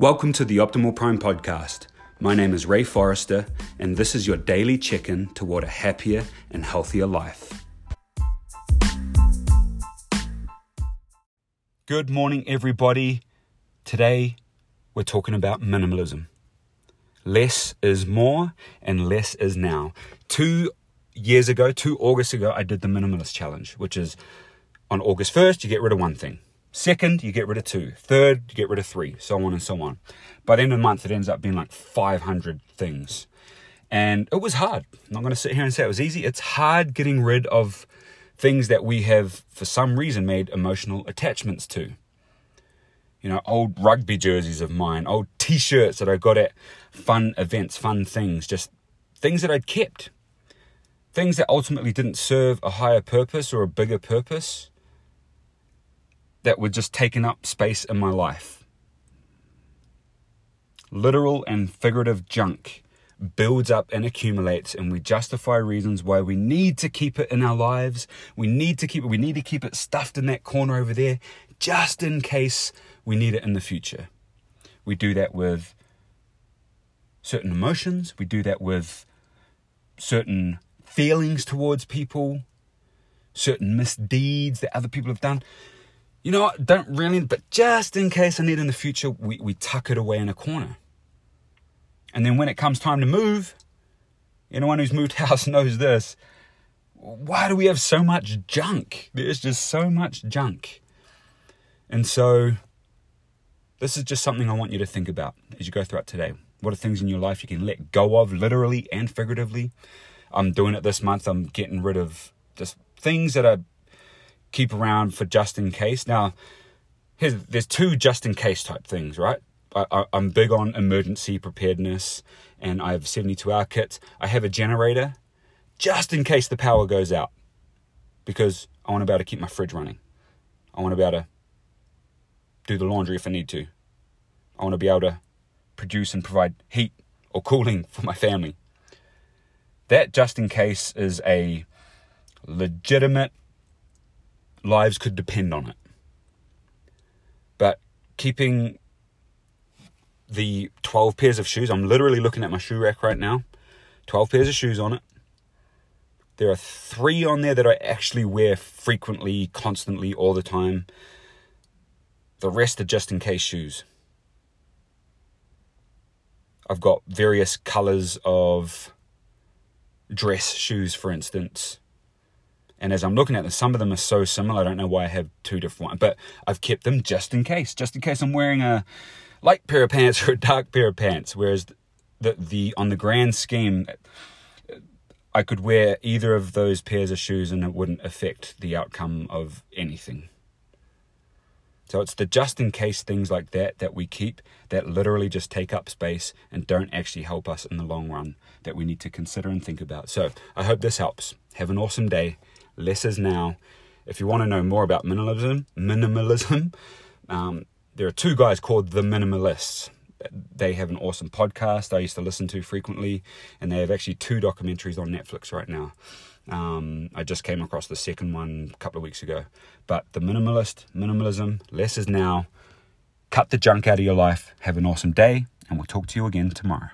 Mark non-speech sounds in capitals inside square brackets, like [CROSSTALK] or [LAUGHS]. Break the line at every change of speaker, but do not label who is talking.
Welcome to the Optimal Prime podcast. My name is Ray Forrester, and this is your daily check in toward a happier and healthier life. Good morning, everybody. Today, we're talking about minimalism. Less is more, and less is now. Two years ago, two August ago, I did the Minimalist Challenge, which is on August 1st, you get rid of one thing. Second, you get rid of two. Third, you get rid of three, so on and so on. By the end of the month, it ends up being like 500 things. And it was hard. I'm not going to sit here and say it was easy. It's hard getting rid of things that we have, for some reason, made emotional attachments to. You know, old rugby jerseys of mine, old t shirts that I got at fun events, fun things, just things that I'd kept. Things that ultimately didn't serve a higher purpose or a bigger purpose that were just taking up space in my life. Literal and figurative junk builds up and accumulates, and we justify reasons why we need to keep it in our lives. We need to keep it, we need to keep it stuffed in that corner over there just in case we need it in the future. We do that with certain emotions, we do that with certain feelings towards people, certain misdeeds that other people have done you know what, don't really, but just in case I need in the future, we, we tuck it away in a corner. And then when it comes time to move, anyone who's moved [LAUGHS] house knows this. Why do we have so much junk? There's just so much junk. And so, this is just something I want you to think about as you go throughout today. What are things in your life you can let go of, literally and figuratively? I'm doing it this month. I'm getting rid of just things that are keep around for just in case. Now, here's, there's two just in case type things, right? I, am big on emergency preparedness and I have 72 hour kits. I have a generator just in case the power goes out because I want to be able to keep my fridge running. I want to be able to do the laundry if I need to. I want to be able to produce and provide heat or cooling for my family. That just in case is a legitimate lives could depend on it. But keeping the 12 pairs of shoes, I'm literally looking at my shoe rack right now, 12 pairs of shoes on it. There are three on there that I actually wear frequently, constantly, all the time. The rest are just in case shoes. I've got various colors of dress shoes, for instance. And as I'm looking at them, some of them are so similar. I don't know why I have two different ones, but I've kept them just in case, just in case I'm wearing a light pair of pants [LAUGHS] or a dark pair of pants. Whereas the, the on the grand scheme, I could wear either of those pairs of shoes and it wouldn't affect the outcome of anything. So it's the just in case things like that that we keep that literally just take up space and don't actually help us in the long run that we need to consider and think about. So I hope this helps. Have an awesome day less is now. If you want to know more about minimalism, minimalism, um, there are two guys called the Minimalists. They have an awesome podcast I used to listen to frequently, and they have actually two documentaries on Netflix right now. Um, I just came across the second one a couple of weeks ago. But the minimalist, minimalism, less is now. Cut the junk out of your life. Have an awesome day, and we'll talk to you again tomorrow.